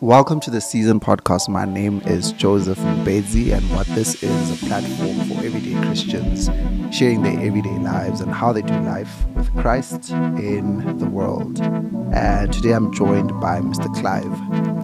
Welcome to the Seasoned podcast. My name is Joseph Mbedzi, and what this is a platform for everyday Christians sharing their everyday lives and how they do life with Christ in the world. And today I'm joined by Mr. Clive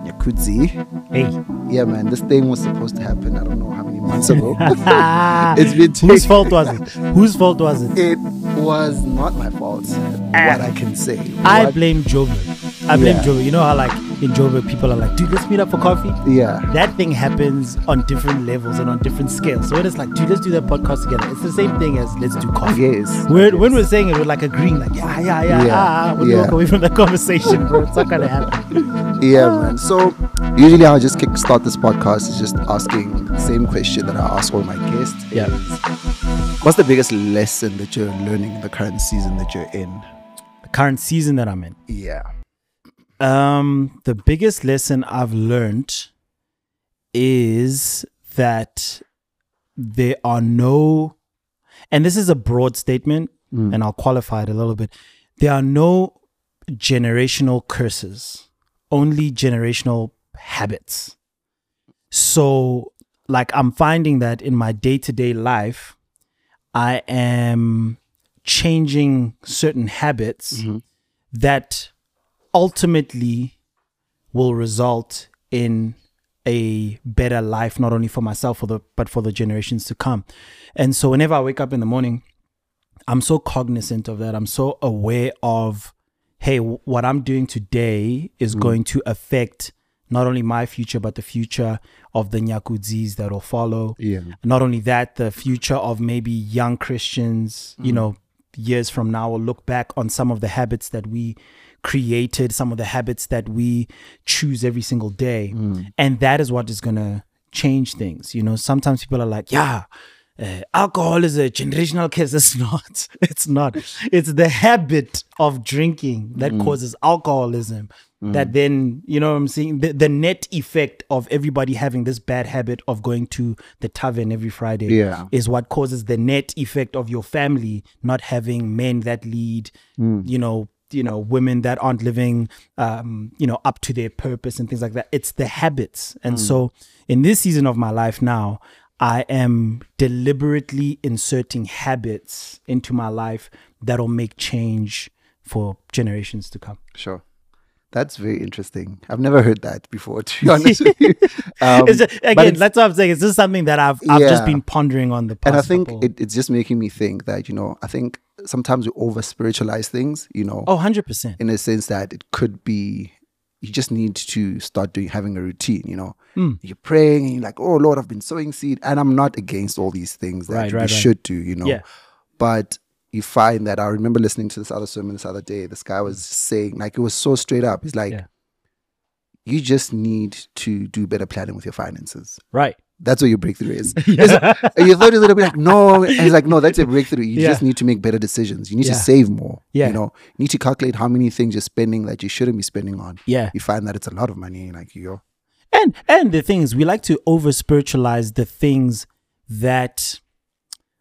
Nyakudzi. Hey. Yeah, man, this thing was supposed to happen. I don't know how many months ago. it's been Whose fault was it? Whose fault was it? It was not my fault. what ah. I can say. I What- blame Joburg. I blame Yeah. You know how like in Joburg people are like, dude, let's meet up for coffee. yeah. That thing happens on different levels and on different scales. So when it's like, dude, let's do that podcast together. It's the same thing as let's do coffee. Yes. We're, when we're saying it, we're like agreeing, like, yeah, yeah, yeah, Yeah, ah, yeah. When we yeah. walk away from the conversation, bro, it's not gonna happen. Yeah, man. So usually I'll just kick start this podcast is just asking the same question that I ask all my guests. Yeah. What's the biggest lesson that you're learning in the current season that you're in? The current season that I'm in. Yeah. Um, the biggest lesson I've learned is that there are no, and this is a broad statement, and I'll qualify it a little bit. There are no generational curses, only generational habits. So, like, I'm finding that in my day to day life, I am changing certain habits that ultimately will result in a better life not only for myself for the but for the generations to come. And so whenever i wake up in the morning i'm so cognizant of that. I'm so aware of hey w- what i'm doing today is mm. going to affect not only my future but the future of the nyakudzis that will follow. Yeah. not only that the future of maybe young christians you mm. know years from now will look back on some of the habits that we created some of the habits that we choose every single day. Mm. And that is what is going to change things you know? Sometimes people are like yeah uh, alcohol is a generational curse. It's not. It's not. It's the habit of drinking that mm. causes alcoholism mm. that then you know what i'm saying? The, the net effect of everybody having this bad habit of going to the tavern every friday Yeah. is what causes the net effect of your family not having men that lead you know you know women that aren't living um you know up to their purpose and things like that it's the habits and so in this season of my life now i am deliberately inserting habits into my life that'll make change for generations to come Sure. That's very interesting. I've never heard that before, to be honest with you. Um, just- again that's what i'm saying it's just something that i've i've just been pondering on the past and I think it, it's just making me think that, you know, I think sometimes we over spiritualize things, you know, oh 100% in a sense that it could be you just need to start doing having a routine you know Mm. you're praying and you're like oh lord i've been sowing seed and i'm not against all these things that Right, we right, right. should do you know Yeah. but you find that i remember listening to this other sermon this other day this guy was saying like it was so straight up he's like Yeah. you just need to do better planning with your finances right that's what your breakthrough is. Yeah. You thought it was gonna be like, no. And he's like, no, that's a breakthrough. You Yeah. just need to make better decisions. You need Yeah. to save more. Yeah. You know, you need to calculate how many things you're spending that you shouldn't be spending on. yeah You find that it's a lot of money. Like you And and the thing is, we like to over spiritualize the things that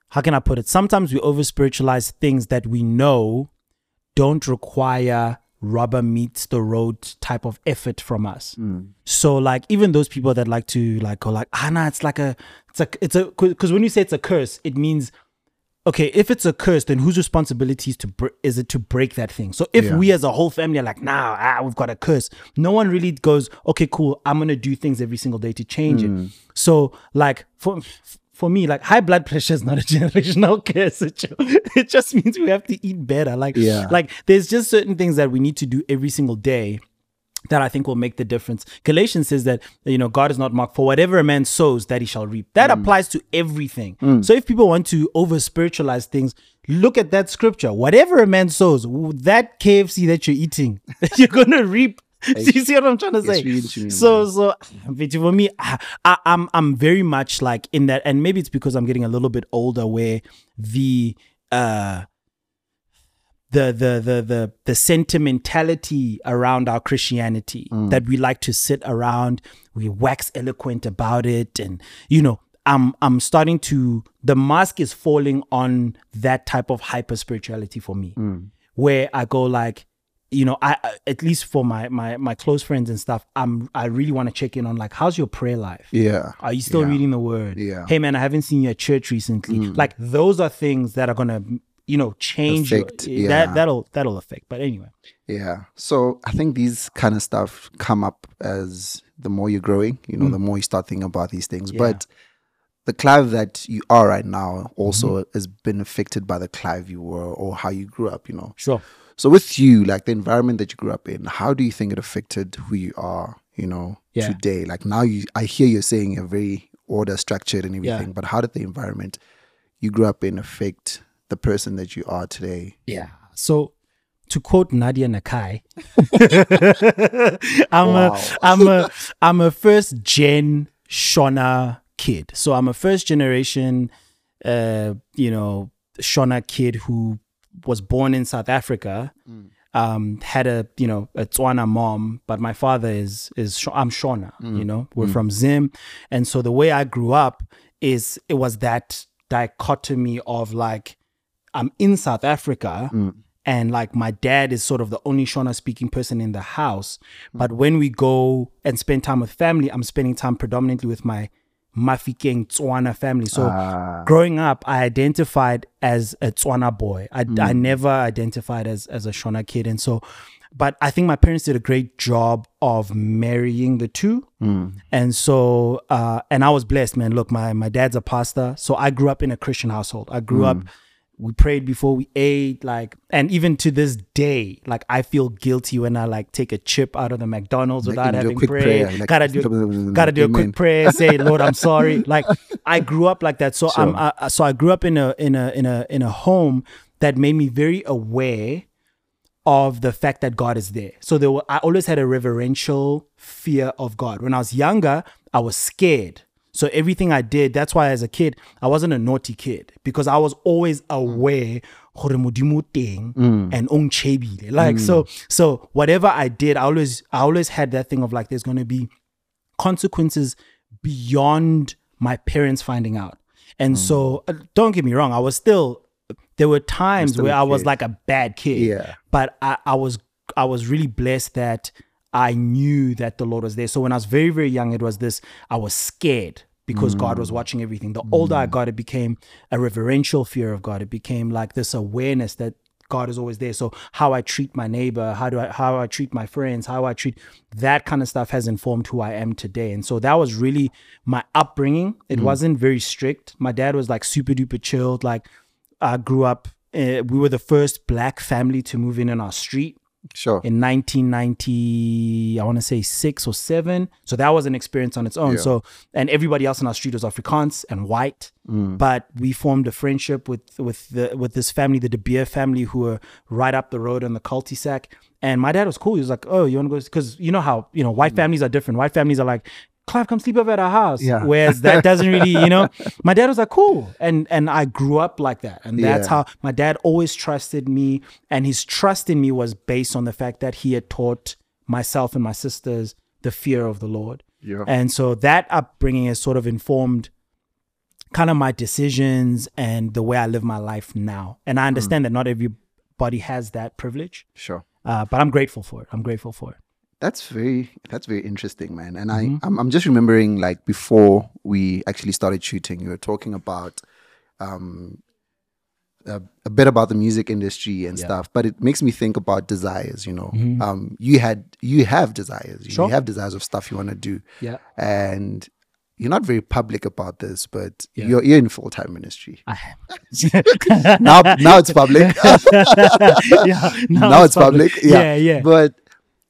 how can I put it? Sometimes we over spiritualize things that we know don't require rubber meets the road type of effort from us. So like even those people that like to like go like, ah nah, it's like a it's a it's a because when you say it's a curse, it means okay, if it's a curse, then whose responsibility is to br- is it to break that thing? So if Yeah. we as a whole family are like, nah, ah, we've got a curse, no one really goes, okay, cool, I'm gonna do things every single day to change it. So like for for me, like high blood pressure is not a generational curse. It ju- it just means we have to eat better. Like Yeah. like there's just certain things that we need to do every single day that I think will make the difference. Galatians says that you know God is not marked for whatever a man sows that he shall reap. That mm. applies to everything. Mm. So if people want to over spiritualize things, look at that scripture. Whatever a man sows, that KFC that you're eating, you're gonna reap. Do you see what I'm trying to say? reading to me, so so for me, I, I, I'm I'm very much like in that, and maybe it's because I'm getting a little bit older, where the uh the the the the the sentimentality around our Christianity that we like to sit around, we wax eloquent about it, and you know, I'm I'm starting to the mask is falling on that type of hyper spirituality for me, where I go like, you know, I I- at least for my my my close friends and stuff, I'm I really want to check in on like how's your prayer life? Yeah. Are you still Yeah. reading the word? Yeah. Mm. Hey man, I haven't seen you at church recently. Like those are things that are gonna you know change your- yeah. that that'll that'll affect. But anyway, Yeah. So I think these kind of stuff come up as the more you're growing, you know, the more you start thinking about these things. Mm. Yeah. But the Clive that you are right now also Mm-hmm. has been affected by the Clive you were or how you grew up, you know. sure. So with you, like the environment that you grew up in, how do you think it affected who you are, you know, Yeah. today? Like now you I hear you're saying you're very order structured and everything, but how did the environment you grew up in affect the person that you are today? Yeah. So to quote Nadia Nakai, I'm Wow. a I'm a I'm a first gen Shona kid. So I'm a first generation uh, you know, Shona kid who was born in South Africa. Mm. Um, had a you know a Tswana mom, but my father is is I'm Shona. Mm. You know, we're mm. from Zim, and so the way I grew up is it was that dichotomy of like I'm in South Africa and like my dad is sort of the only Shona speaking person in the house. But when we go and spend time with family, I'm spending time predominantly with my Mafikeng Tswana family. So Ah. growing up, I identified as a Tswana boy. I, I never identified as, as a Shona kid. And so, but I think my parents did a great job of marrying the two. And so, uh, and I was blessed, man. Look, my, my dad's a pastor. So I grew up in a Christian household. I grew up, we prayed before we ate, like, and even to this day, like, I feel guilty when I like take a chip out of the McDonald's Like, without you do a having prayed. prayer, like, gotta do, gotta do a Amen. quick prayer, say, Lord, I'm sorry. Like, I grew up like that. So I'm, I, so I grew up in a, in a, in a, in a home that made me very aware of the fact that God is there. So there were, I always had a reverential fear of God. When I was younger, I was scared. So everything I did, that's why as a kid, I wasn't a naughty kid because I was always aware gore Modimo teng and. Like so so whatever I did, I always I always had that thing of like there's going to be consequences beyond my parents finding out. And so uh, don't get me wrong, I was still there were times where I was like a bad kid. Yeah. But I, I was I was really blessed that I knew that the Lord was there. So when I was very, very young, it was this I was scared because God Mm. was watching everything. The older I got, it became a reverential fear of God. It became like this awareness that God is always there. So how I treat my neighbor, how do I how I treat my friends, how I treat that kind of stuff has informed who I am today. And so that was really my upbringing. It wasn't very strict. My dad was like super duper chilled. Like I grew up. Uh, we were the first black family to move in in our street Sure. in 1990 i want to say six or seven. So that was an experience on its own. Yeah. so and everybody else in our street was afrikaans and white. Mm. But we formed a friendship with with the with this family the de beer family who were right up the road on the cul-de-sac. And my dad was cool. He was like oh you want to go? Because you know how you know white mm. families are different. White families are like Clive, come sleep over at our house. Yeah. Whereas that doesn't really, you know, my dad was like, cool. And and I grew up like that. And that's Yeah. how my dad always trusted me. And his trust in me was based on the fact that he had taught myself and my sisters the fear of the Lord. Yeah. And so that upbringing has sort of informed kind of my decisions and the way I live my life now. And I understand that not everybody has that privilege, Sure. uh, but I'm grateful for it. I'm grateful for it. That's very that's very interesting, man. And Mm-hmm. I I'm, I'm just remembering like before we actually started shooting, you were talking about um a, a bit about the music industry and Yeah. stuff, but it makes me think about desires. You know, Mhm. um, you had you have desires. You, know, Sure. you have desires of stuff you want to do, Yeah. and you're not very public about this, but Yeah. you're you're in full time ministry I am. now. now it's public. yeah, now, it's public. Yeah. yeah, yeah. But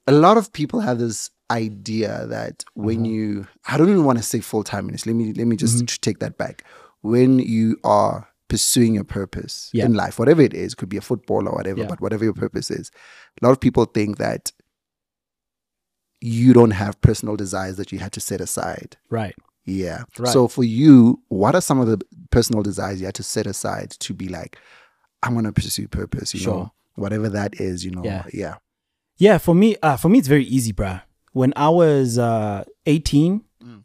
a lot of people have this idea that when Uh-huh. you I don't even want to say full time ministry. Let me let me just Mm-hmm. take that back. When you are pursuing your purpose Yeah. in life, whatever it is, could be a football or whatever, Yeah. but whatever your purpose is, a lot of people think that you don't have personal desires that you had to set aside. Right. Yeah. Right. So for you, what are some of the personal desires you had to set aside to be like, I'm gonna pursue purpose, you Sure. know, whatever that is, you know. Yeah. yeah. Yeah, for me, uh, for me, it's very easy, bruh. When I was uh, 18, Mm.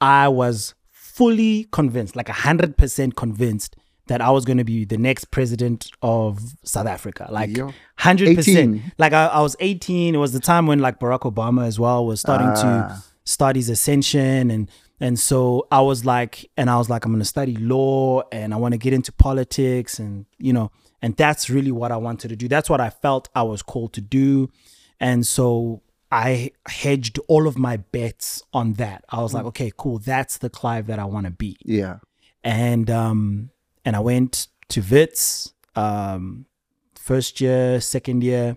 I was fully convinced, like hundred percent convinced, that I was going to be the next president of South Africa. Like Yo. 100%. 18. Like I, I was 18. It was the time when like Barack Obama as well was starting to Ah. start his ascension and and so I was like and I was like I'm going to study law and I want to get into politics and you know and that's really what I wanted to do. That's what I felt I was called to do. And so I hedged all of my bets on that. I was like, okay, cool. That's the Clive that I want to be Yeah. and um and I went to Wits um first year, second year,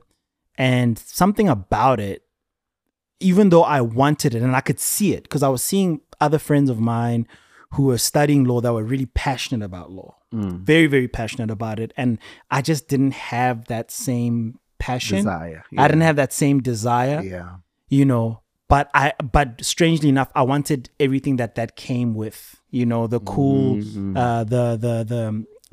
and something about it, even though I wanted it and I could see it because I was seeing other friends of mine who were studying law that were really passionate about law, very very passionate about it, and I just didn't have that same passion. Desire. I didn't have that same desire Yeah. you know but i but strangely enough i wanted everything that that came with you know the cool Mm-hmm. uh the the the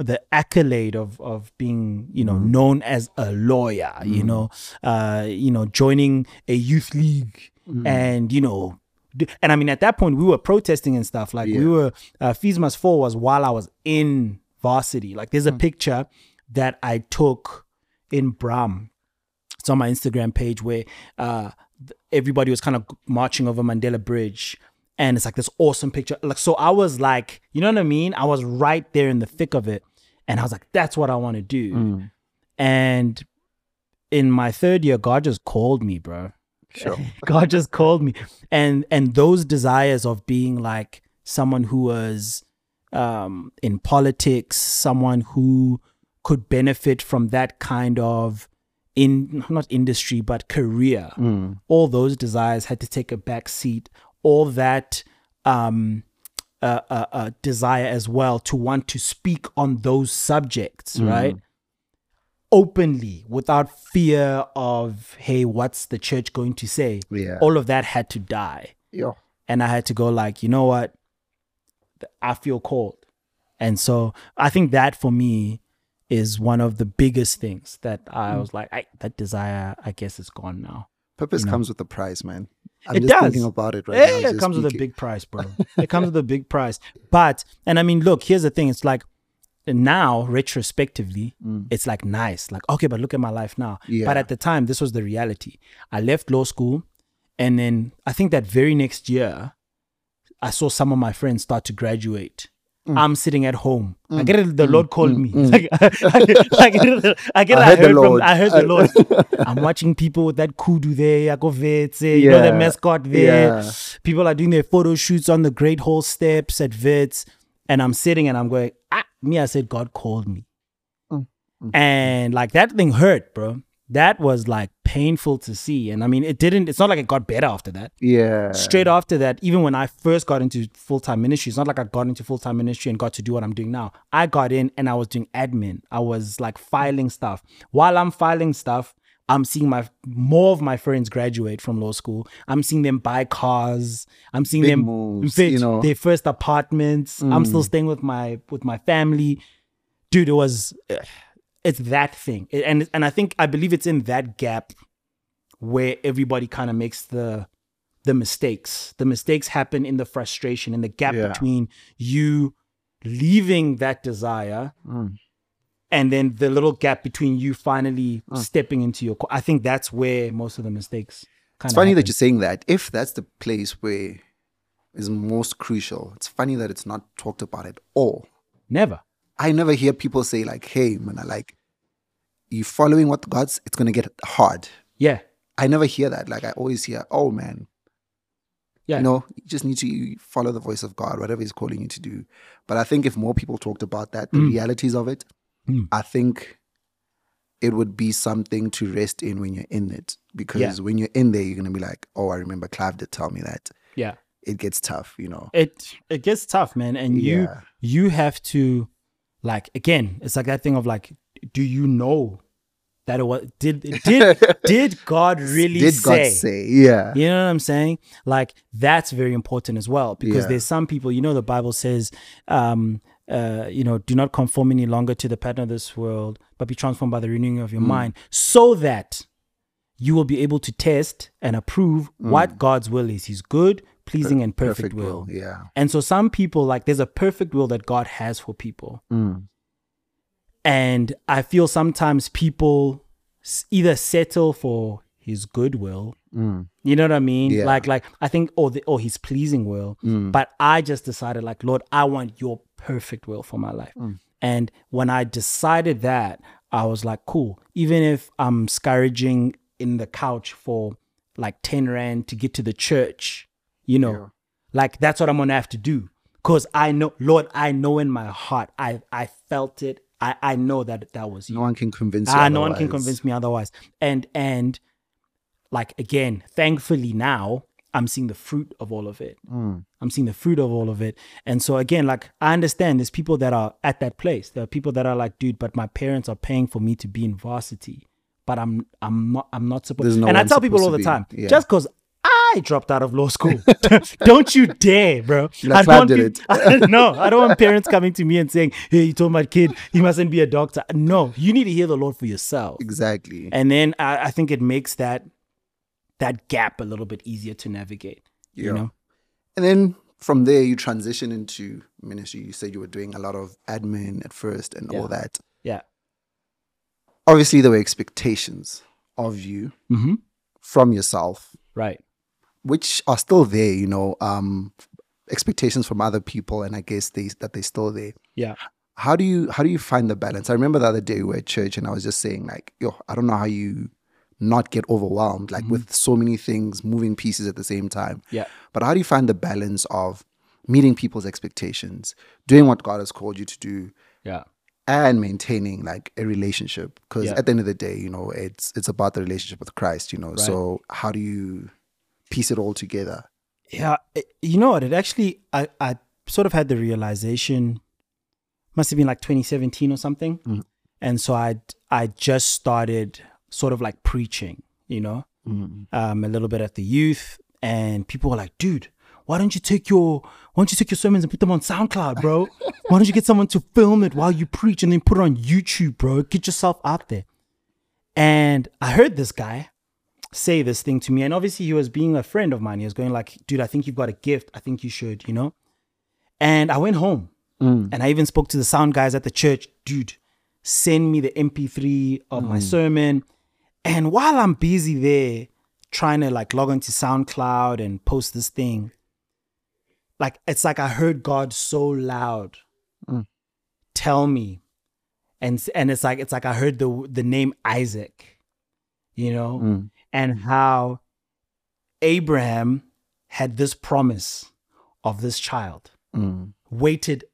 the accolade of of being you know Mm-hmm. known as a lawyer you know uh you know joining a youth league Mm-hmm. and you know and i mean at that point we were protesting and stuff like we were uh fees must fall was while i was in varsity like there's a Mm. picture that i took in Braam it's on my Instagram page where uh, everybody was kind of marching over Mandela Bridge. And it's like this awesome picture. Like, so I was like, you know what I mean? I was right there in the thick of it. And I was like, that's what I want to do. And in my third year, God just called me, bro. Sure. God just called me. And and those desires of being like someone who was um in politics, someone who could benefit from that kind of in not industry but career. All those desires had to take a back seat. All that um uh, uh, uh, desire as well to want to speak on those subjects, right? Openly, without fear of, hey, what's the church going to say? Yeah. All of that had to die. Yo. And I had to go, like, you know what? I feel called. And so I think that for me is one of the biggest things that I Mm. was like, I, that desire, I guess, is gone now. Purpose comes with a price, man. I'm It just does. thinking about it right Yeah, now. it comes with a big price, bro. it comes with a big price. But and I mean, look, here's the thing. It's like now, retrospectively, it's like nice. Like, okay, but look at my life now. Mm. Yeah. But at the time, this was the reality. I left law school, and then I think that very next year, I saw some of my friends start to graduate. Mm. I'm sitting at home. I get it. The Lord called me. It's Like, I, get it. I get. it, I I, heard the heard from. I heard the Lord. I'm watching people with that kudu there, Yakovetse, you know, the mascot there. Yeah. People are doing their photo shoots on the Great Hall steps at Wits. And I'm sitting and I'm going, ah, me, I said, God called me. Mm. And like that thing hurt, bro. That was like painful to see. And I mean, it didn't, it's not like it got better after that. Yeah. Straight after that, even when I first got into full time ministry, it's not like I got into full time ministry and got to do what I'm doing now. I got in and I was doing admin. I was like filing stuff. While I'm filing stuff, I'm seeing my more of my friends graduate from law school. I'm seeing them buy cars. I'm seeing Big them moves, fit you know. Mm. their first apartments. I'm still staying with my with my family. Dude, it was it's that thing. And and I think I believe it's in that gap where everybody kind of makes the the mistakes. The mistakes happen in the frustration, in the gap Yeah. between you leaving that desire Mm. And then the little gap between you finally ah. stepping into your co- I think that's where most of the mistakes kind It's funny that you're saying that. If that's the place where is most crucial, it's funny that it's not talked about at all. never. I never hear people say like, "Hey, man, I like you following what God's. It's gonna get hard." Yeah. I never hear that. Like I always hear, "Oh man, Yeah. you know, you just need to follow the voice of God, whatever He's calling you to do." But I think if more people talked about that, the mm. realities of it, Mm. I think it would be something to rest in when you're in it. Because Yeah. when you're in there, you're gonna be like, "Oh, I remember Clive did tell me that." Yeah. It gets tough, you know. It it gets tough, man. And you Yeah. you have to like again, it's like that thing of like, do you know that it was did did did God really did say? God say? Yeah. You know what I'm saying? Like that's very important as well because Yeah. there's some people, you know, the Bible says, um, uh, you know, do not conform any longer to the pattern of this world, but be transformed by the renewing of your Mm. mind, so that you will be able to test and approve what God's will is. His good, pleasing, and perfect, will. Yeah. And so some people like there's a perfect will that God has for people. Mm. And I feel sometimes people either settle for his goodwill. You know what I mean? Yeah. Like, like I think, oh, the, oh, his pleasing will. But I just decided, like, Lord, I want your perfect will for my life. And when I decided that, I was like, cool. Even if I'm scourging in the couch for like 10 rand to get to the church, you know, like that's what I'm gonna have to do. Cause I know, Lord, I know in my heart, I I felt it. I I know that that was you. No one can convince you. Ah, no one can convince me otherwise. And and like again, thankfully now I'm seeing the fruit of all of it. Mm. I'm seeing the fruit of all of it. And so again, like I understand there's people that are at that place. There are people that are like, dude, but my parents are paying for me to be in varsity. But I'm I'm not I'm not supposed no and I tell people all the time, Yeah. just because I dropped out of law school. don't you dare, bro. I don't want did peop- no, I don't want parents coming to me and saying, Hey, you told my kid he mustn't be a doctor. No, you need to hear the Lord for yourself. Exactly. And then I, I think it makes that that gap a little bit easier to navigate. You know? And then from there, you transition into ministry. You said you were doing a lot of admin at first and all that. Yeah. Obviously, there were expectations of you Mm-hmm. from yourself, Right. which are still there. You know, um, expectations from other people, and I guess they that they're still there. Yeah. How do you how do you find the balance? I remember the other day we were at church, and I was just saying like, yo, I don't know how you not get overwhelmed like with so many things moving pieces at the same time. Yeah. But how do you find the balance of meeting people's expectations, doing what God has called you to do, Yeah. and maintaining like a relationship? Because Yeah. at the end of the day, you know, it's it's about the relationship with Christ. You know, so how do you piece it all together? Yeah, it- you know what? It actually, I, I sort of had the realization, must have been like 2017 or something, Mm. and so I, I just started sort of like preaching, you know, Mm. um, a little bit at the youth, and people were like, "Dude, why don't you take your, why don't you take your sermons and put them on SoundCloud, bro? why don't you get someone to film it while you preach and then put it on YouTube, bro? Get yourself out there." And I heard this guy say this thing to me. And obviously, he was being a friend of mine. He was going like, dude, I think you've got a gift. I think you should, you know? And I went home Mm. and I even spoke to the sound guys at the church. Dude, send me the MP3 of my sermon. And while I'm busy there trying to like log into SoundCloud and post this thing, like it's like I heard God so loud tell me. And and it's like it's like I heard the the name Isaac, you know? Mm. and how Abraham had this promise of this child, Mm. waited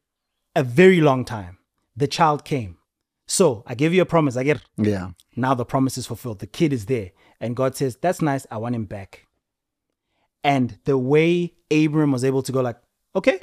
a very long time. The child came. So I gave you a promise. I get Yeah. now the promise is fulfilled. The kid is there. And God says, That's nice. I want him back. And the way Abram was able to go, like, okay,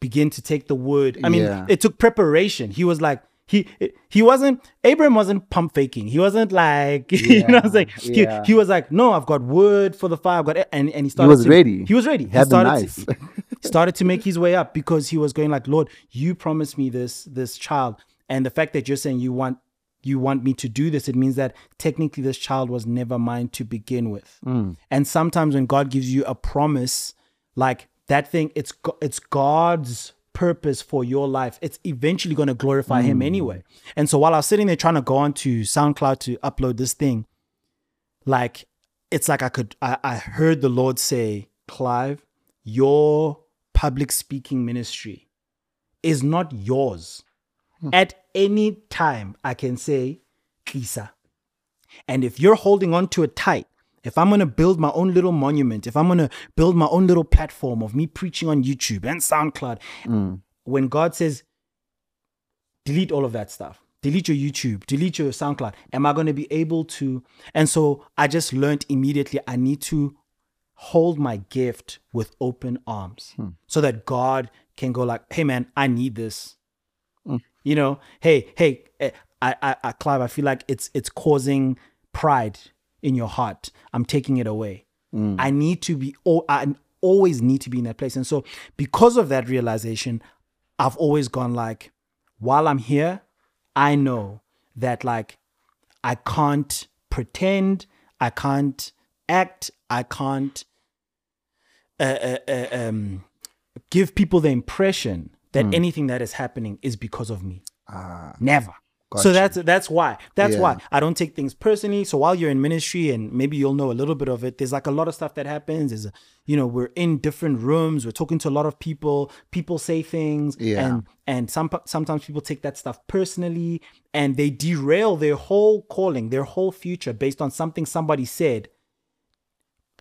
begin to take the word. I mean, Yeah. it took preparation. He was like, he he wasn't Abram wasn't pump faking. He wasn't like you know what I'm saying. He, Yeah. he was like, no, I've got wood for the fire. I've got and and he started. He was to- ready. He was ready. He Had the started. knife. To, he started to make his way up because he was going like, Lord, you promised me this this child, and the fact that you're saying you want you want me to do this, it means that technically this child was never mine to begin with. Mm. And sometimes when God gives you a promise, like that thing, it's it's God's purpose for your life. It's eventually going to glorify Him anyway. And so while I was sitting there trying to go onto SoundCloud to upload this thing, like it's like I could I, I heard the Lord say, Clive, your public speaking ministry is not yours. Hmm. At any time, I can say, Lisa. And if you're holding on to it tight, if I'm going to build my own little monument, if I'm going to build my own little platform of me preaching on YouTube and SoundCloud, hmm. when God says, delete all of that stuff, delete your YouTube, delete your SoundCloud, am I going to be able to? And so I just learned immediately I need to hold my gift with open arms hmm. so that God can go like, hey man, I need this. You know, hey, hey, eh, I, I, I, Clive, I feel like it's it's causing pride in your heart. I'm taking it away. I need to be. Oh, I always need to be in that place. And so, because of that realization, I've always gone like, while I'm here, I know that like I can't pretend, I can't act, I can't uh, uh, uh, um, give people the impression that anything that is happening is because of me. Ah, Never. got so that's that's why. That's Yeah. why I don't take things personally. So while you're in ministry and maybe you'll know a little bit of it, there's like a lot of stuff that happens. A, you know, we're in different rooms, we're talking to a lot of people, people say things Yeah. and and some sometimes people take that stuff personally and they derail their whole calling, their whole future based on something somebody said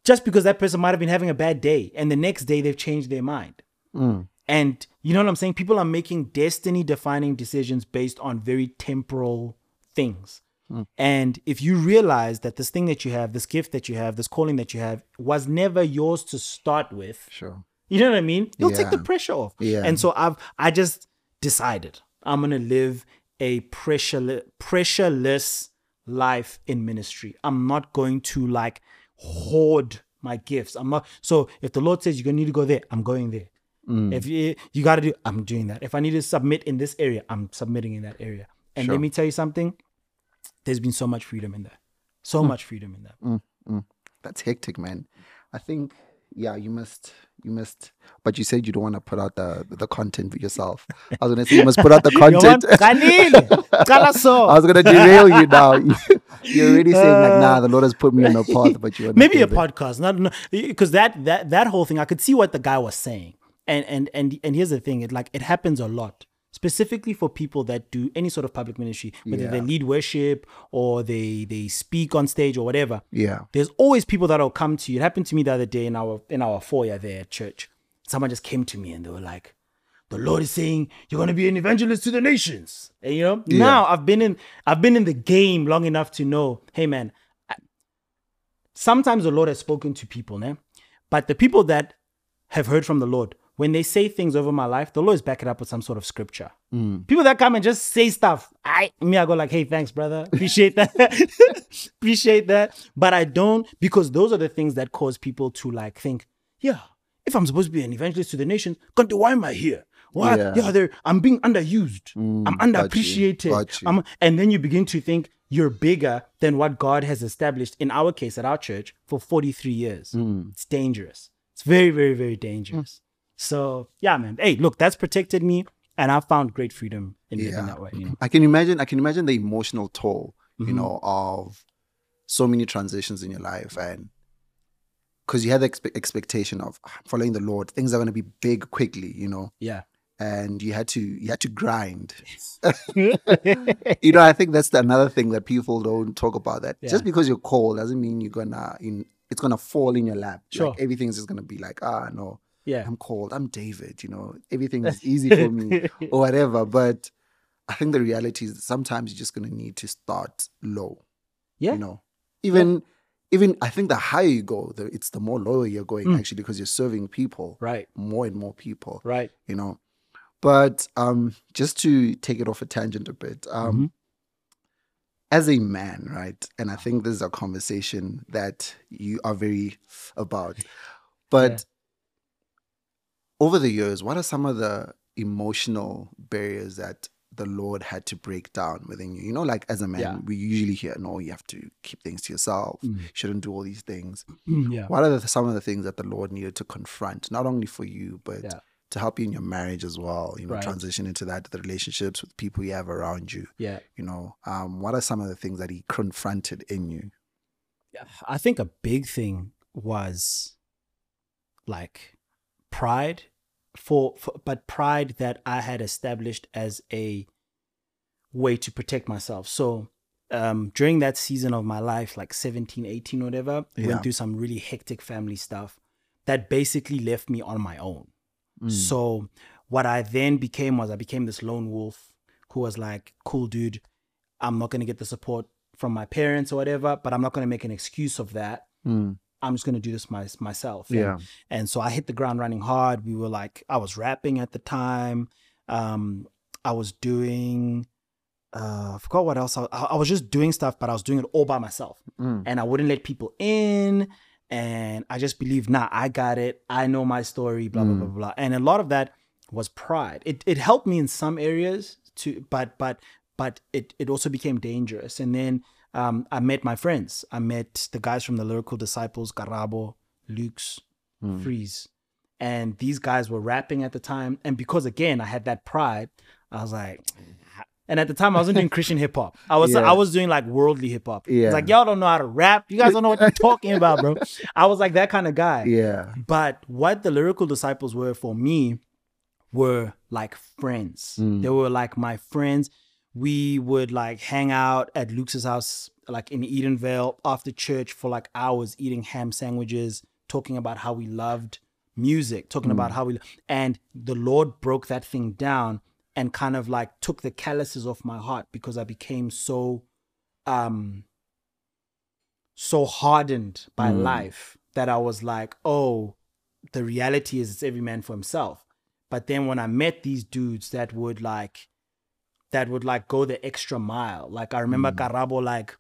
just because that person might have been having a bad day and the next day they've changed their mind. Mm. And you know what I'm saying? People are making destiny defining decisions based on very temporal things. Hmm. And if you realize that this thing that you have, this gift that you have, this calling that you have was never yours to start with, Sure. you know what I mean? You'll take the pressure off. Yeah. And so I've I just decided I'm gonna live a pressure pressureless life in ministry. I'm not going to like hoard my gifts. I'm not so if the Lord says you're gonna need to go there, I'm going there. Mm. If you you gotta do I'm doing that. If I need to submit in this area, I'm submitting in that area. And Sure. let me tell you something, there's been so much freedom in that. So mm. much freedom in that. Mm, mm. That's hectic, man. I think, yeah, you must, you must. But you said you don't want to put out the the content for yourself. I was gonna say you must put out the content. I was gonna derail you now. You're already saying like, uh. nah, the Lord has put me on a path, but you maybe a podcast not because that that that whole thing i could see what the guy was saying and and and and here's the thing it like it happens a lot specifically for people that do any sort of public ministry whether they lead worship or they they speak on stage or whatever. Yeah. there's always people that'll come to you. It happened to me the other day in our in our foyer there at church. Someone just came to me and they were like the lord is saying you're going to be an evangelist to the nations. And you know now i've been in i've been in the game long enough to know hey man sometimes the Lord has spoken to people, né? but the people that have heard from the Lord, when they say things over my life, the Lord is back it up with some sort of scripture. Mm. People that come and just say stuff, I me, I go like, hey, thanks, brother. Appreciate that. Appreciate that. But I don't because those are the things that cause people to like think, yeah, if I'm supposed to be an evangelist to the nations, God, why am I here? Why? Yeah. Yeah, I'm being underused. Mm, I'm got you. underappreciated. Got you. I'm and then you begin to think you're bigger than what God has established in our case at our church for 43 years. Mm. It's dangerous. It's very, very, very dangerous. So yeah, man. Hey, look, that's protected me, and I found great freedom in living that way. You know? I can imagine. I can imagine the emotional toll, Mm-hmm. you know, of so many transitions in your life, and because you had the expe- expectation of "Ah, following the Lord, things are going to be big quickly, you know, Yeah. and you had to you had to grind. you know, I think that's the, another thing that people don't talk about. That Yeah. just because you're called doesn't mean you're gonna in it's gonna fall in your lap. Sure. Like everything's just gonna be like, ah, no, Yeah. I'm called. I'm David. You know, everything is easy for me or whatever. But I think the reality is that sometimes you're just gonna need to start low. Yeah. You know, even even I think the higher you go, the, it's the more lower you're going Mm. actually because you're serving people, Right. more and more people. Right. You know, but um, just to take it off a tangent a bit, um, Mhm. as a man, right? And I think this is a conversation that you are very about. But over the years, what are some of the emotional barriers that the Lord had to break down within you? You know, like as a man, Yeah. we usually hear, no, you have to keep things to yourself. Mm. You shouldn't do all these things. Yeah. What are the, some of the things that the Lord needed to confront, not only for you, but Yeah. to help you in your marriage as well? You know, Right. transition into that, the relationships with people you have around you. Yeah. You know, um, what are some of the things that He confronted in you? I think a big thing was like pride for, for but pride that I had established as a way to protect myself. So um during that season of my life like 17 18 whatever Yeah. went through some really hectic family stuff that basically left me on my own Mm. so what I then became was I became this lone wolf who was like, cool dude, I'm not gonna get the support from my parents or whatever, but I'm not gonna make an excuse of that. Mm. I'm just gonna do this my, myself. And- Yeah. And so I hit the ground running hard. We were like, I was rapping at the time. Um, I was doing uh I forgot what else. I, I was just doing stuff, but I was doing it all by myself Mm. and I wouldn't let people in. And I just believed, nah, I got it. I know my story, blah, blah, Mm. blah, blah. And a lot of that was pride. It it helped me in some areas to but but but it it also became dangerous. And then um I met my friends. I met the guys from the lyrical disciples, Karabo, Luke's, Mm. Freeze. And these guys were rapping at the time. And because again I had that pride, I was like, And at the time, I wasn't doing Christian hip hop. I was Yeah. I was doing like worldly hip hop. Yeah. It's like y'all don't know how to rap. You guys don't know what you're talking about, bro. I was like that kind of guy. Yeah. But what the lyrical disciples were for me were like friends. They were like my friends. We would like hang out at Luke's house, like in Edenvale after church for like hours, eating ham sandwiches, talking about how we loved music, talking about how we, and the Lord broke that thing down and kind of like took the calluses off my heart because I became so, um, so hardened by life that I was like, oh, the reality is it's every man for himself. But then when I met these dudes that would like that would like go the extra mile. Like I remember Karabo like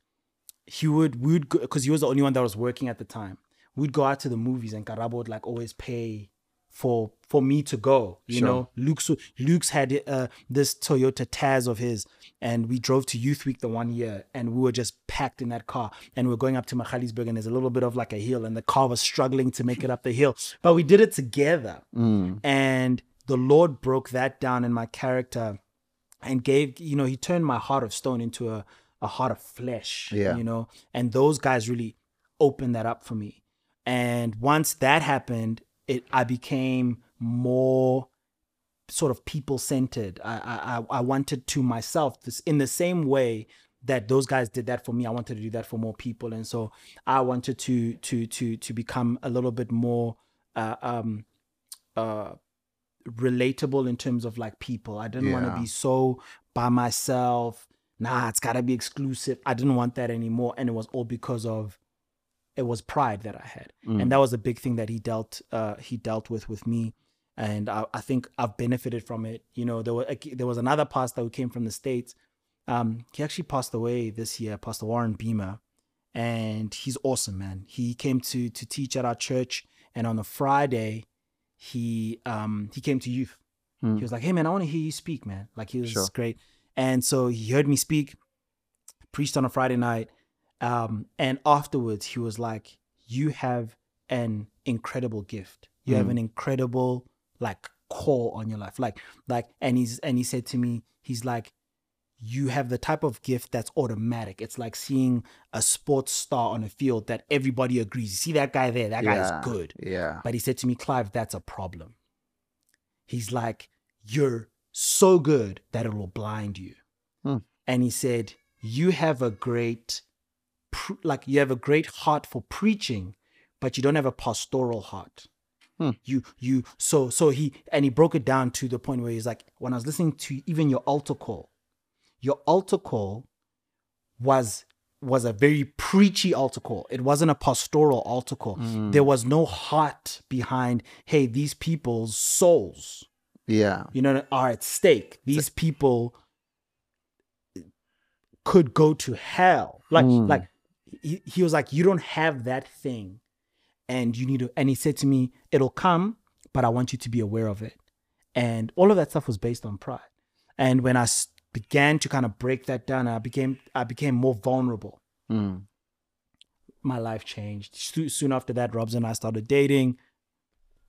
he would we would because he was the only one that was working at the time. We'd go out to the movies and Karabo would like always pay for for me to go. You Sure. know, Luke's Luke's had uh, this Toyota Tazz of his, and we drove to Youth Week the one year, and we were just packed in that car, and we are going up to Magaliesburg, and there's a little bit of like a hill, and the car was struggling to make it up the hill, but we did it together, and the Lord broke that down in my character, and gave you know He turned my heart of stone into a a heart of flesh, Yeah. you know, and those guys really opened that up for me, and once that happened, it I became more sort of people centered. I, I I- wanted to myself this in the same way that those guys did that for me. I wanted to do that for more people, and so I wanted to to to to become a little bit more uh, um uh relatable in terms of like people. I didn't want to be so by myself. Nah, it's gotta be exclusive. I didn't want that anymore, and it was all because of it was pride that I had, and that was a big thing that he dealt uh, he dealt with with me, and I, I think I've benefited from it. You know, there was there was another pastor who came from the states. Um, he actually passed away this year, Pastor Warren Beamer, and he's awesome, man. He came to to teach at our church, and on a Friday, he um he came to youth. Hmm. He was like, "Hey, man, I want to hear you speak, man." Like he was Sure. great, and so he heard me speak, preached on a Friday night, um, and afterwards he was like, "You have an incredible gift. You have Mm. an incredible like call on your life. Like, like." And he's and he said to me, he's like, "You have the type of gift that's automatic. It's like seeing a sports star on a field that everybody agrees. You see that guy there? That guy Yeah. is good." Yeah. But he said to me, Clive, that's a problem. He's like, You're so good that it will blind you. Hmm. And he said, You have a great, pr- like, you have a great heart for preaching, but you don't have a pastoral heart. Hmm. You, you, so, so he, and he broke it down to the point where he's like, When I was listening to even your altar call, your altar call was was a very preachy altar call. It wasn't a pastoral altar call. There was no heart behind, hey, these people's souls, Yeah. you know, are at stake. These people could go to hell. Like, Mm. like he, he was like, you don't have that thing. And you need to, and he said to me, it'll come, but I want you to be aware of it. And all of that stuff was based on pride. And when I began to kind of break that down, I became, I became more vulnerable Mm. my life changed. Soo- Soon after that, Robs and I started dating.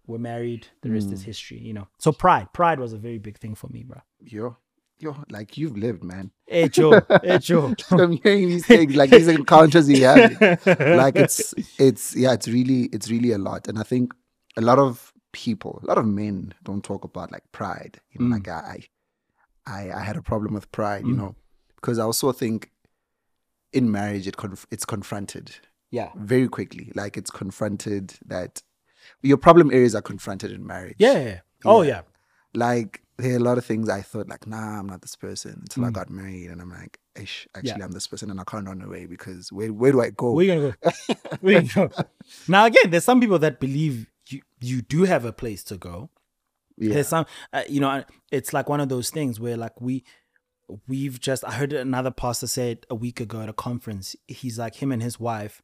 We're married. The rest Mm. is history, you know. So pride, pride was a very big thing for me, bro. Yo, yo, like you've lived, man. Hey Joe, hey Joe. I'm hearing these things, like these encounters you have. Like it's, it's, yeah, it's really, it's really a lot. And I think a lot of people, a lot of men don't talk about like pride. You know, Mm. like I, I, I had a problem with pride, you Mm. know, because I also think in marriage it conf- it's confronted yeah, very quickly. Like it's confronted that your problem areas are confronted in marriage. yeah, yeah. Oh Yeah. yeah, Like there are a lot of things I thought like, nah, I'm not this person until I Mm. got married, and I'm like, Ish, actually, Yeah. I'm this person, and I can't run away because where where do I go? where you gonna go? Where you gonna go? Now again, there's some people that believe you you do have a place to go. Yeah. There's some, uh, you know, it's like one of those things where like we, we've just. I heard another pastor say it a week ago at a conference. He's like him and his wife,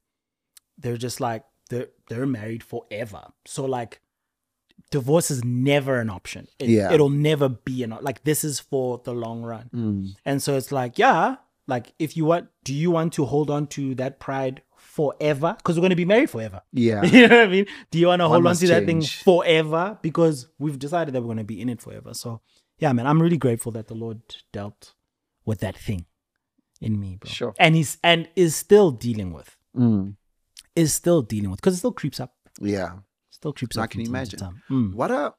they're just like they're they're married forever. So like, divorce is never an option. It, Yeah. it'll never be an like this is for the long run. Mm. And so it's like, yeah, like if you want, do you want to hold on to that pride forever? Because we're going to be married forever. Yeah. you know what I mean? Do you want to hold on to that thing forever? Because we've decided that we're going to be in it forever. So, yeah, man, I'm really grateful that the Lord dealt with that thing in me, bro. Sure. And he's and is still dealing with, Mm. is still dealing with, because it still creeps up, Yeah. still creeps I up. I can from time to imagine. Mm. What a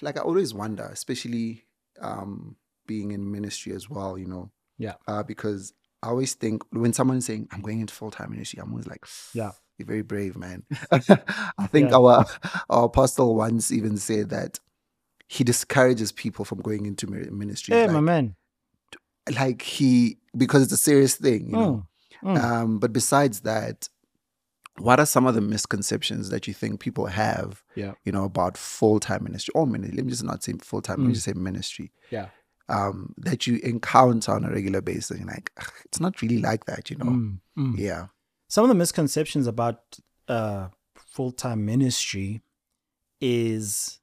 like I always wonder, especially um being in ministry as well, you know. Yeah. Uh, because I always think when someone's saying I'm going into full time ministry, I'm always like, Yeah. you're very brave, man. I think Yeah. our our apostle once even said that he discourages people from going into mi- ministry. Hey, like, my man. like he because it's a serious thing, you know. Mm. Mm. Um, but besides that, what are some of the misconceptions that you think people have, Yeah. you know, about full time ministry or ministry? Let me just not say full time, let me Mm. just say ministry. Yeah. Um, that you encounter on a regular basis. And you're like, it's not really like that, you know? Mm. Mm. Yeah. some of the misconceptions about uh full-time ministry is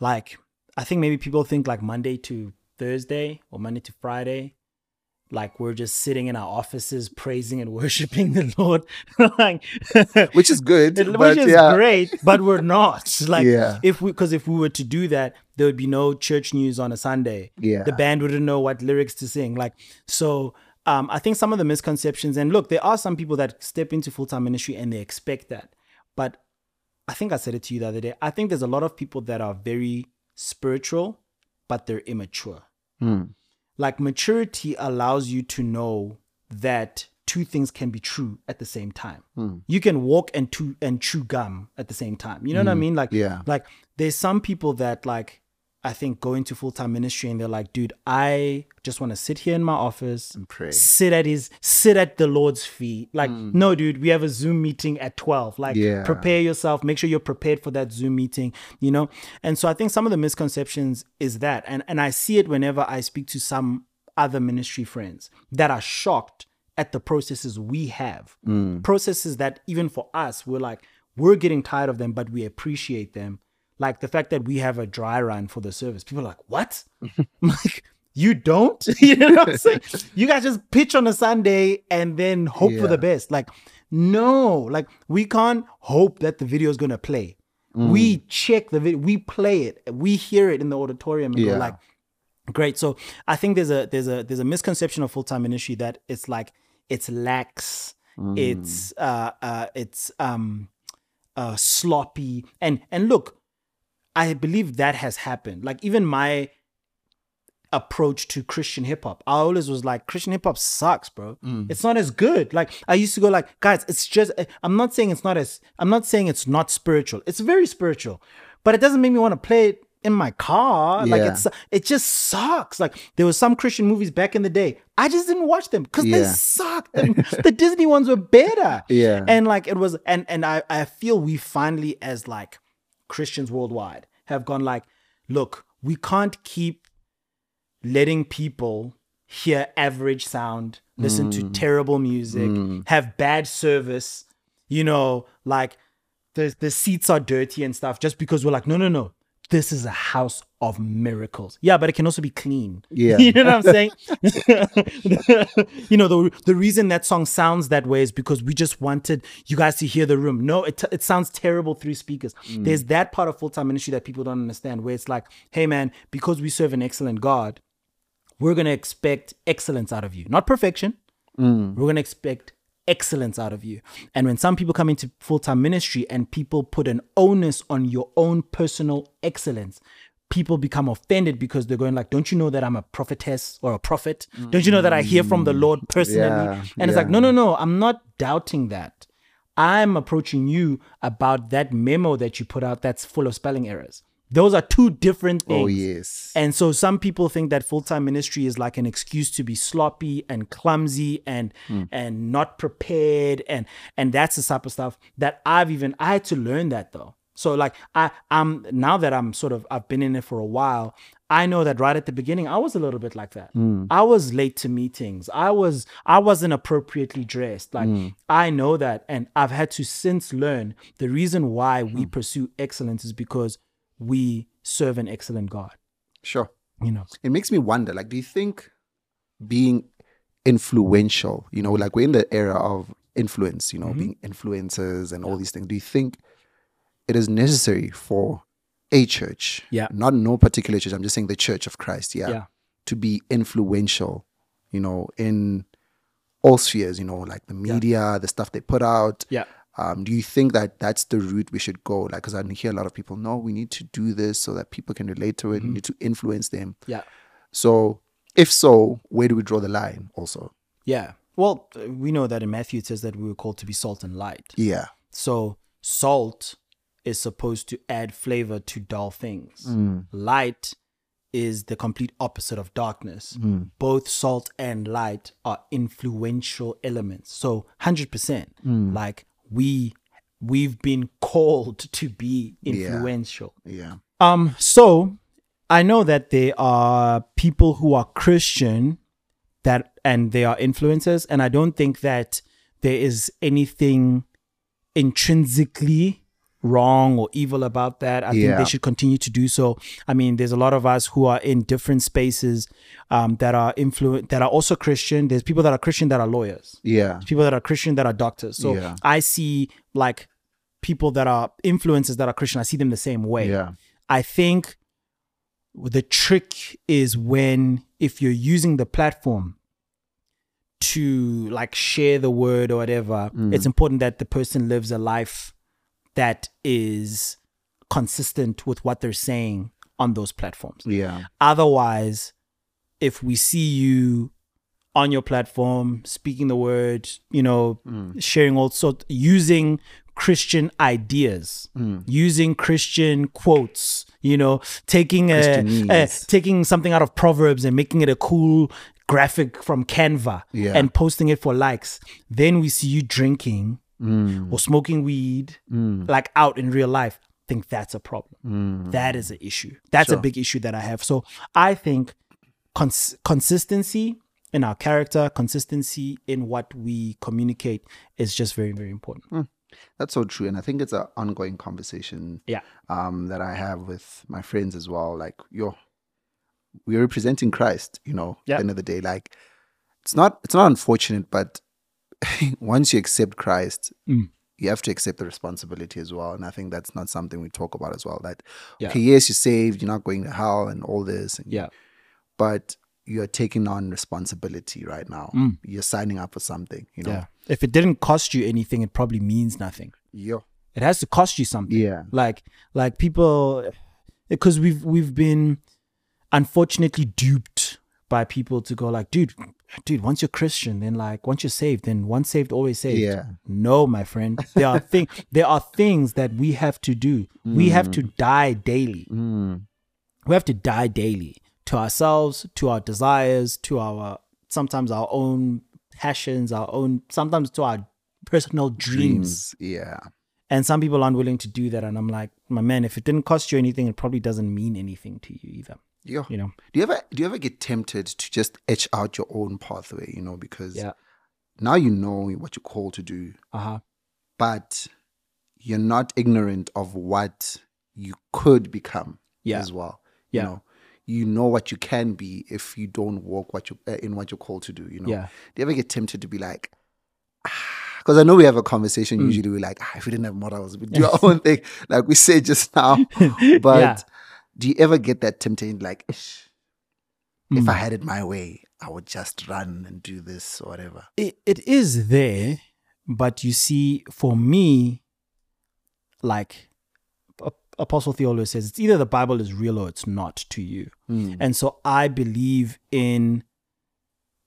like i think maybe people think like monday to thursday or monday to friday like we're just sitting in our offices praising and worshiping the lord like Which is good. which but is yeah. great but we're not like Yeah. if we because if we were to do that there would be no church news on a sunday Yeah. the band wouldn't know what lyrics to sing. Like, so um, I think some of the misconceptions, and look, there are some people that step into full time ministry and they expect that. But I think I said it to you the other day. I think there's a lot of people that are very spiritual, but they're immature. Mm. Like, maturity allows you to know that two things can be true at the same time. Hmm. You can walk and chew and chew gum at the same time. You know what I mean? Like, Yeah. like there's some people that like I think go into full time ministry and they're like, dude, I just want to sit here in my office And pray. sit at his sit at the Lord's feet. Like, mm. no, dude, we have a Zoom meeting at 12. Like, Yeah. prepare yourself, make sure you're prepared for that Zoom meeting, you know? And so I think some of the misconceptions is that. And and I see it whenever I speak to some other ministry friends that are shocked at the processes we have. Mm. Processes that even for us, we're like, we're getting tired of them, but we appreciate them. Like the fact that we have a dry run for the service. People are like, what? Like, you don't? you know what I'm saying? You guys just pitch on a Sunday and then hope for the best. Like, no, like we can't hope that the video is gonna play. We check the video, we play it, we hear it in the auditorium and Yeah. go like, great. So I think there's a there's a there's a misconception of full time ministry that it's like it's lax, it's uh uh it's um uh sloppy and and look, I believe that has happened. Like even my approach to Christian hip hop, I always was like Christian hip hop sucks, bro. Mm. It's not as good. Like I used to go like, guys, it's just I'm not saying it's not as I'm not saying it's not spiritual. It's very spiritual, but it doesn't make me want to play it in my car. Like it's it just sucks. Like there were some Christian movies back in the day. I just didn't watch them because they sucked. And the Disney ones were better. Yeah. And like it was and and I I feel we finally as like Christians worldwide have gone like, look, we can't keep letting people hear average sound, listen to mm. terrible music, mm. have bad service, you know, like the the seats are dirty and stuff just because we're like, no, no, no. This is a house of miracles. Yeah, but it can also be clean. Yeah. you know what I'm saying? you know, the the reason that song sounds that way is because we just wanted you guys to hear the room. No, it, it sounds terrible through speakers. Mm. There's that part of full time ministry that people don't understand where it's like, hey, man, because we serve an excellent God, we're going to expect excellence out of you, not perfection. Mm. We're going to expect excellence out of you. And when some people come into full time ministry and people put an onus on your own personal excellence, people become offended because they're going like, "Don't you know that I'm a prophetess or a prophet? Don't you know that I hear from the Lord personally?" Yeah, and it's like, "No, no, no. I'm not doubting that. I'm approaching you about that memo that you put out that's full of spelling errors." Those are two different oh, things. Oh yes. And so some people think that full-time ministry is like an excuse to be sloppy and clumsy and hmm. and not prepared and and that's the type of stuff that I've even I had to learn that though. So like I I'm now that I'm sort of I've been in it for a while, I know that right at the beginning I was a little bit like that. Hmm. I was late to meetings. I was I wasn't appropriately dressed. Like hmm. I know that and I've had to since learn the reason why we pursue excellence is because we serve an excellent God. Sure. You know. It makes me wonder, like, do you think being influential, you know, like we're in the era of influence, you know, Mm-hmm. being influencers and all these things. Do you think it is necessary for a church, Yeah. not no particular church, I'm just saying the church of Christ, yeah, Yeah. to be influential, you know, in all spheres, you know, like the media, the stuff they put out. Yeah. Um, do you think that that's the route we should go? Like, because I hear a lot of people, no, we need to do this so that people can relate to it. We mm-hmm. need to influence them. Yeah. So, if so, where do we draw the line? Also, Yeah. Well, we know that in Matthew it says that we were called to be salt and light. yeah, So salt is supposed to add flavor to dull things. Mm. Light is the complete opposite of darkness. Mm. Both salt and light are influential elements. So 100% mm. like we we've been called to be influential. yeah, Um, so I know that there are people who are Christian that and they are influencers, and I don't think that there is anything intrinsically wrong or evil about that. I think they should continue to do so. I mean, there's a lot of us who are in different spaces um, that are influ- that are also Christian. There's people that are Christian that are lawyers yeah, people that are Christian that are doctors. So Yeah. I see like people that are influencers that are Christian. I see them the same way. yeah, I think the trick is when if you're using the platform to like share the word or whatever, it's important that the person lives a life that is consistent with what they're saying on those platforms. yeah, Otherwise, if we see you on your platform speaking the word, you know, mm. sharing all sorts, using Christian ideas, mm. using Christian quotes, you know, taking a, a taking something out of Proverbs and making it a cool graphic from Canva Yeah. and posting it for likes. Then we see you drinking Mm. or smoking weed like out in real life. I think that's a problem. That is an issue. That's a Mm. Big issue that I have. So I think cons- consistency in our character, consistency in what we communicate is just very, very important. That's so true, and I think it's an ongoing conversation. Yeah. um, that I have with my friends as well. Like, yo, we're representing Christ. You know, Yeah. at the end of the day, like, it's not it's not unfortunate, but once you accept Christ, Mm. you have to accept the responsibility as well. And I think that's not something we talk about as well. That Yeah. okay, yes, you're saved, you're not going to hell, and all this. And, Yeah. but you're taking on responsibility right now. Mm. You're signing up for something. You know, Yeah. If it didn't cost you anything, it probably means nothing. yo, It has to cost you something. yeah, like like people because we've we've been unfortunately duped by people to go like dude dude once you're christian then like once you're saved then once saved always saved Yeah. no my friend there are thing there are things that we have to do we have to die daily mm, we have to die daily to ourselves to our desires to our sometimes our own passions our own sometimes to our personal dreams dreams, yeah. and some people aren't willing to do that. And I'm like, my man, if it didn't cost you anything, it probably doesn't mean anything to you either. Yo. You know? Do you ever do you ever get tempted to just etch out your own pathway, you know, because Yeah. now you know what you're called to do, Uh huh. but you're not ignorant of what you could become Yeah. as well. Yeah. You know, you know what you can be if you don't walk what you uh, in what you're called to do, you know. Yeah. Do you ever get tempted to be like because I know we have a conversation. Mm. Usually, we're like, ah, if we didn't have models, we'd do our own thing, like we said just now. But Yeah. Do you ever get that temptation, like, "Ish, if Mm. I had it my way, I would just run and do this or whatever? It, it is there, but you see, for me, like Apostle Theolo says, it's either the Bible is real or it's not to you. Mm. And so I believe in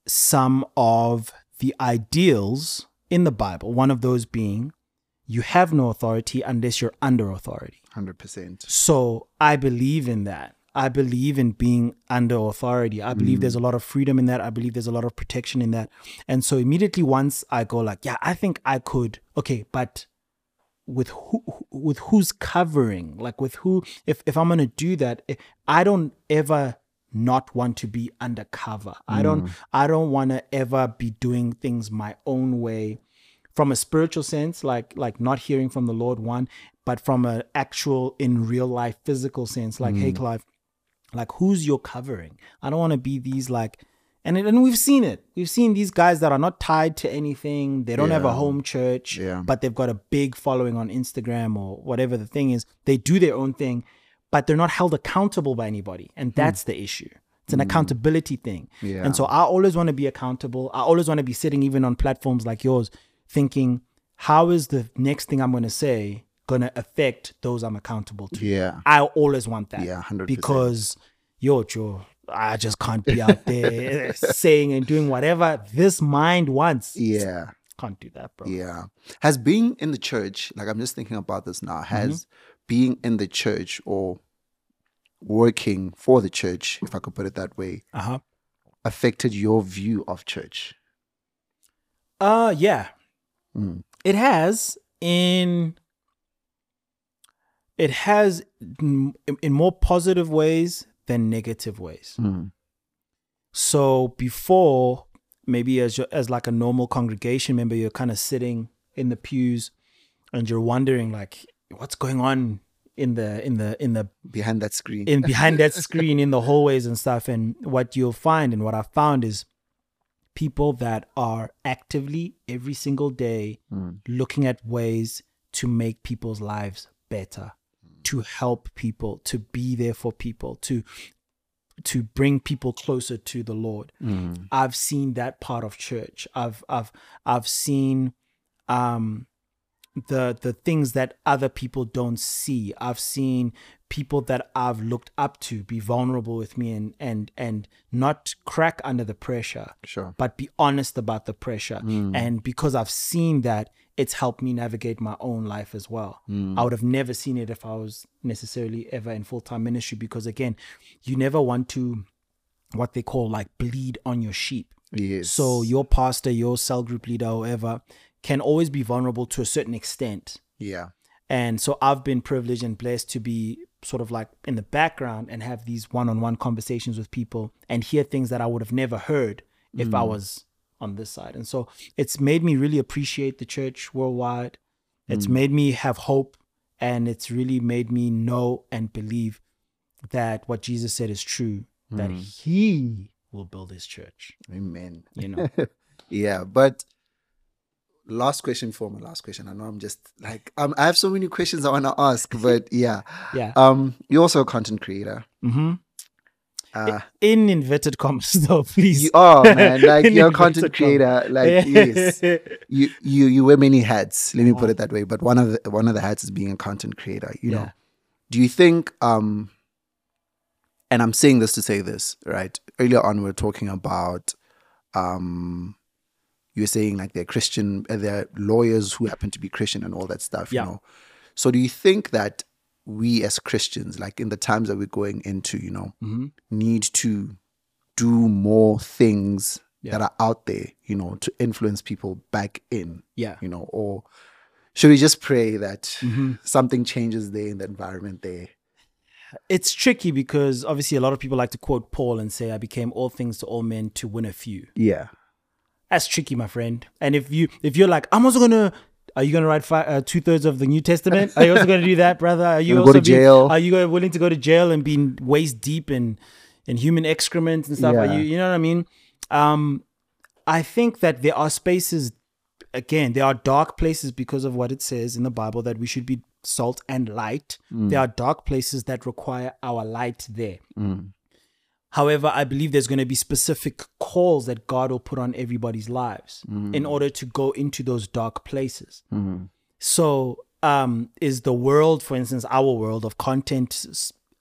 some of the ideals in the Bible, one of those being you have no authority unless you're under authority. Hundred percent. So I believe in that. I believe in being under authority. I believe there's a lot of freedom in that. I believe there's a lot of protection in that. And so immediately once I go like, yeah, I think I could. Okay, but with who with who's covering? Like with who if if I'm going to do that, eh, I don't ever not want to be undercover. I don't I don't want to ever be doing things my own way from a spiritual sense like like not hearing from the lord one but from an actual in real life physical sense like hey mm. clive like who's your covering? I don't want to be these like and it- and we've seen it. We've seen these guys that are not tied to anything. They don't have a home church Yeah. but they've got a big following on instagram or whatever the thing is. They do their own thing but they're not held accountable by anybody and mm. that's the issue. It's an mm. accountability thing. Yeah. And so I always want to be accountable. I always want to be sitting even on platforms like yours thinking, how is the next thing I'm going to say going to affect those I'm accountable to? Yeah. I always want that. Yeah, 100%. Because, yo, Joe, I just can't be out there saying and doing whatever this mind wants. Yeah. Can't do that, bro. Yeah. Has being in the church, like I'm just thinking about this now, has being in the church or working for the church, if I could put it that way, Uh huh. affected your view of church? Uh, yeah. Mm. It has in. It has in, in more positive ways than negative ways. Mm. So before, maybe as your- as like a normal congregation member, you're kind of sitting in the pews, and you're wondering like, what's going on in the in the in the Behind that screen. in behind that screen in the hallways and stuff. And what you'll find, and what I found is people that are actively every single day Mm. looking at ways to make people's lives better, to help people, to be there for people, to to bring people closer to the Lord. Mm. I've seen that part of church. I've I've I've seen um the the things that other people don't see. I've seen people that I've looked up to be vulnerable with me and and and not crack under the pressure, Sure. but be honest about the pressure. And because I've seen that, it's helped me navigate my own life as well. Hmm. I would have never seen it if I was necessarily ever in full time ministry because again, you never want to what they call like bleed on your sheep. Yes. So your pastor, your cell group leader, whoever, can always be vulnerable to a certain extent. yeah. And so I've been privileged and blessed to be sort of like in the background and have these one-on-one conversations with people and hear things that I would have never heard if I hmm. was on this side. And so it's made me really appreciate the church worldwide. It's made me have hope and it's really made me know and believe that what Jesus said is true, that he will build his church, Amen. you know. Yeah, but last question for my last question. I know I'm just like um, I have so many questions I want to ask, but yeah. yeah. Um, you're also a content creator. hmm Uh, In inverted commas though, please. you are man, like In you're a content creator. Like yes, you you you wear many hats. Let me put it that way. But one of the one of the hats is being a content creator. You know, do you think? Um, and I'm saying this to say this right. Earlier on, we were talking about um you're saying like they're Christian, uh, they're lawyers who happen to be Christian and all that stuff, Yeah. you know. So do you think that we as Christians, like in the times that we're going into, you know, hmm need to do more things Yeah. that are out there, you know, to influence people back in, Yeah. you know, or should we just pray that Mhm. something changes there in the environment there? It's tricky because obviously a lot of people like to quote Paul and say, I became all things to all men to win a few. Yeah. That's tricky, my friend. And if you if you're like, I'm also gonna, are you gonna write fi- uh, two thirds of the New Testament? Are you also gonna do that, brother? Are you also go to being- jail? Are you willing to go to jail and be waist deep in in human excrement and stuff? Are you you know what I mean? Um, I think that there are spaces. Again, there are dark places because of what it says in the Bible that we should be salt and light. There are dark places that require our light there. However, I believe there's going to be specific calls that God will put on everybody's lives in order to go into those dark places. So, um, is the world, for instance, our world of content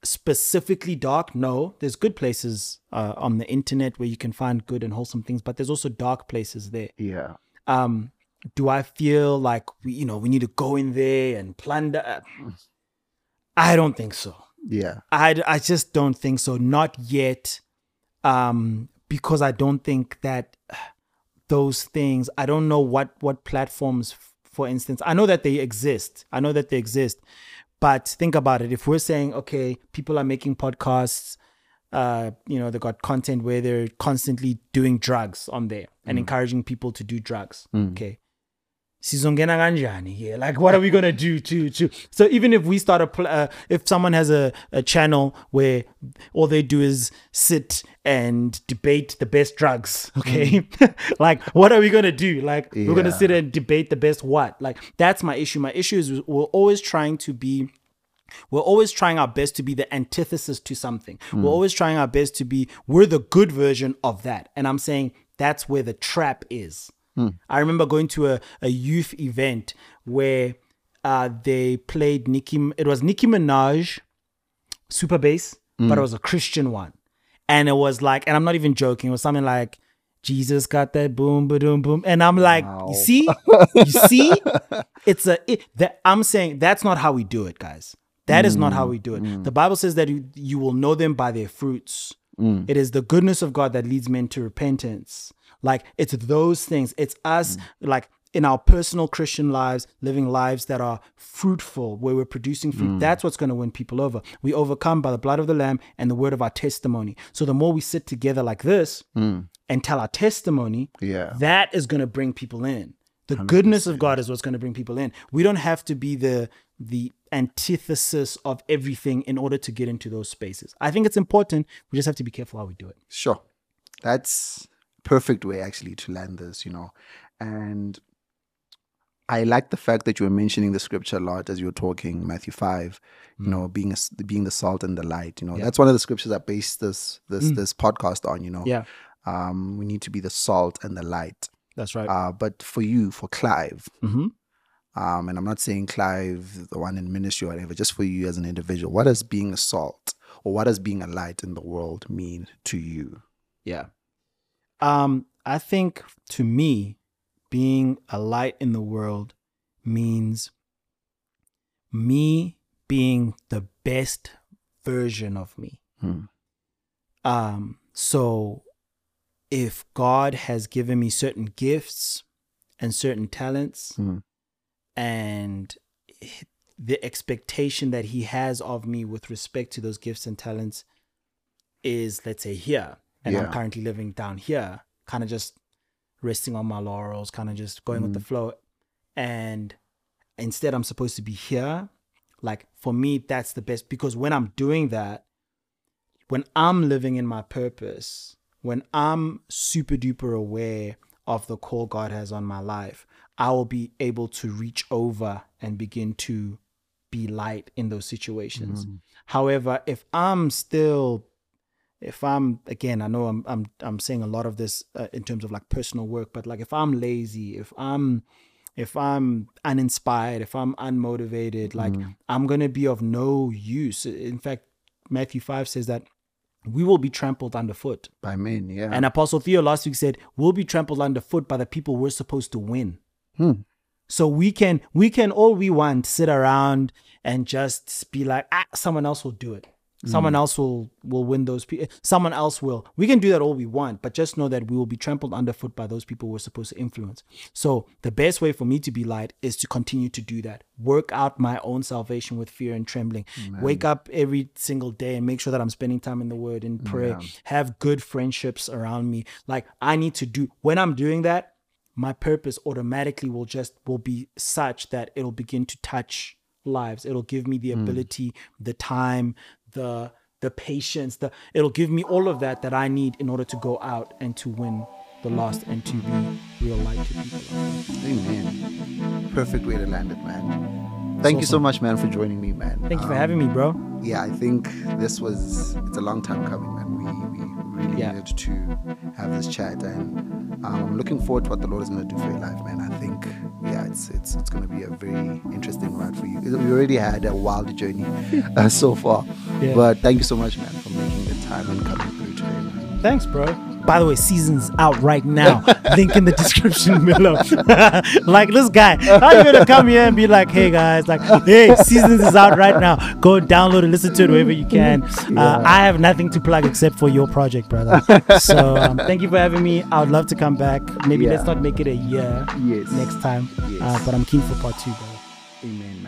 specifically dark? No, there's good places uh, on the internet where you can find good and wholesome things, but there's also dark places there. Yeah. Um, do I feel like we, you know, we need to go in there and plunder? Uh, I don't think so. Yeah. I, I just don't think so. Not yet. Um, because I don't think that those things, I don't know what, what platforms, for instance, I know that they exist. I know that they exist. But think about it. If we're saying, okay, people are making podcasts, uh, you know, they got content where they're constantly doing drugs on there and encouraging people to do drugs. Okay. Sizongena kanjani here? Like, what are we gonna do to to? So even if we start a, pl- uh, if someone has a, a channel where all they do is sit and debate the best drugs, okay, like what are we gonna do? Like we're gonna sit and debate the best what? Like that's my issue. My issue is we're always trying to be We're always trying our best to be the antithesis to something. Hmm. We're always trying our best to be, we're the good version of that. And I'm saying that's where the trap is. Hmm. I remember going to a, a youth event where uh, they played Nicki, it was Nicki Minaj, Super Bass, but Hmm. it was a Christian one. And it was like, and I'm not even joking, it was something like, Jesus got that boom, ba boom, boom. And I'm like, Wow. you see? You see? It's a, it, that, I'm saying that's not how we do it, guys. That is not how we do it. The Bible says that you, you will know them by their fruits. It is the goodness of God that leads men to repentance. Like it's those things. It's us, mm. like in our personal Christian lives, living lives that are fruitful, where we're producing fruit. Mm. That's what's going to win people over. We overcome by the blood of the Lamb and the word of our testimony. So the more we sit together like this mm. and tell our testimony, Yeah. that is going to bring people in. The goodness of God is what's going to bring people in. We don't have to be the the antithesis of everything in order to get into those spaces. I think it's important. We just have to be careful how we do it. Sure. That's perfect way actually to land this, you know. And I like the fact that you were mentioning the scripture a lot as you were talking, Matthew five, you know, being a, being the salt and the light. You know, Mm. Yeah. Mm. that's one of the scriptures I based this this this podcast on. You know, Yeah, um, we need to be the salt and the light. that's right. Uh, but for you, for Clive, hmm um, and I'm not saying Clive, the one in ministry or whatever, just for you as an individual, what does being a salt or what does being a light in the world mean to you? Yeah. Um, I think to me, being a light in the world means me being the best version of me. Hmm. Um, so if God has given me certain gifts and certain talents Hmm. and the expectation that he has of me with respect to those gifts and talents is let's say here and Yeah. I'm currently living down here kind of just resting on my laurels kind of just going with the mm-hmm. flow and instead I'm supposed to be here like for me that's the best because when I'm doing that when I'm living in my purpose, when I'm super duper aware of the call God has on my life, I will be able to reach over and begin to be light in those situations. Mm-hmm. However, if I'm still if I'm again, I know I'm I'm I'm saying a lot of this uh, in terms of like personal work, but like if I'm lazy, if I'm if I'm uninspired, if I'm unmotivated, like I'm gonna be of no use. In fact, Matthew five says that we will be trampled underfoot. By men, yeah. And Apostle Theo last week said, we'll be trampled underfoot by the people we're supposed to win. Hmm. So we can we can all we want sit around and just be like, ah, someone else will do it. Someone mm. else will will win those people. Someone else will. We can do that all we want, but just know that we will be trampled underfoot by those people we're supposed to influence. So the best way for me to be light is to continue to do that. Work out my own salvation with fear and trembling. Wake up every single day and make sure that I'm spending time in the Word and prayer. Have good friendships around me. Like I need to do when I'm doing that my purpose automatically will just will be such that it'll begin to touch lives it'll give me the mm. ability the time the the patience the it'll give me all of that that i need in order to go out and to win the lost and to be real light to people. Amen. Perfect way to land it, man. Thank you so much, man, for joining me, man. thank you for Um, having me bro Yeah, I think this was it's a long time coming, man. We we really Yeah. needed to have this chat, and um, I'm looking forward to what the Lord is going to do for your life, man. I think yeah, it's it's it's going to be a very interesting ride for you. We already had a wild journey uh, so far, Yeah. but thank you so much, man, for making the time and coming through today, man. thanks bro by the way season's out right now. Link in the description below. Like this guy how you gonna come here and be like hey guys like hey seasons is out right now. Go download and listen to it wherever you can. Uh, i have nothing to plug except for your project brother. So um, thank you for having me. I would love to come back. Maybe let's not make it a year Yes. next time. Uh, but i'm keen for part two bro. Amen.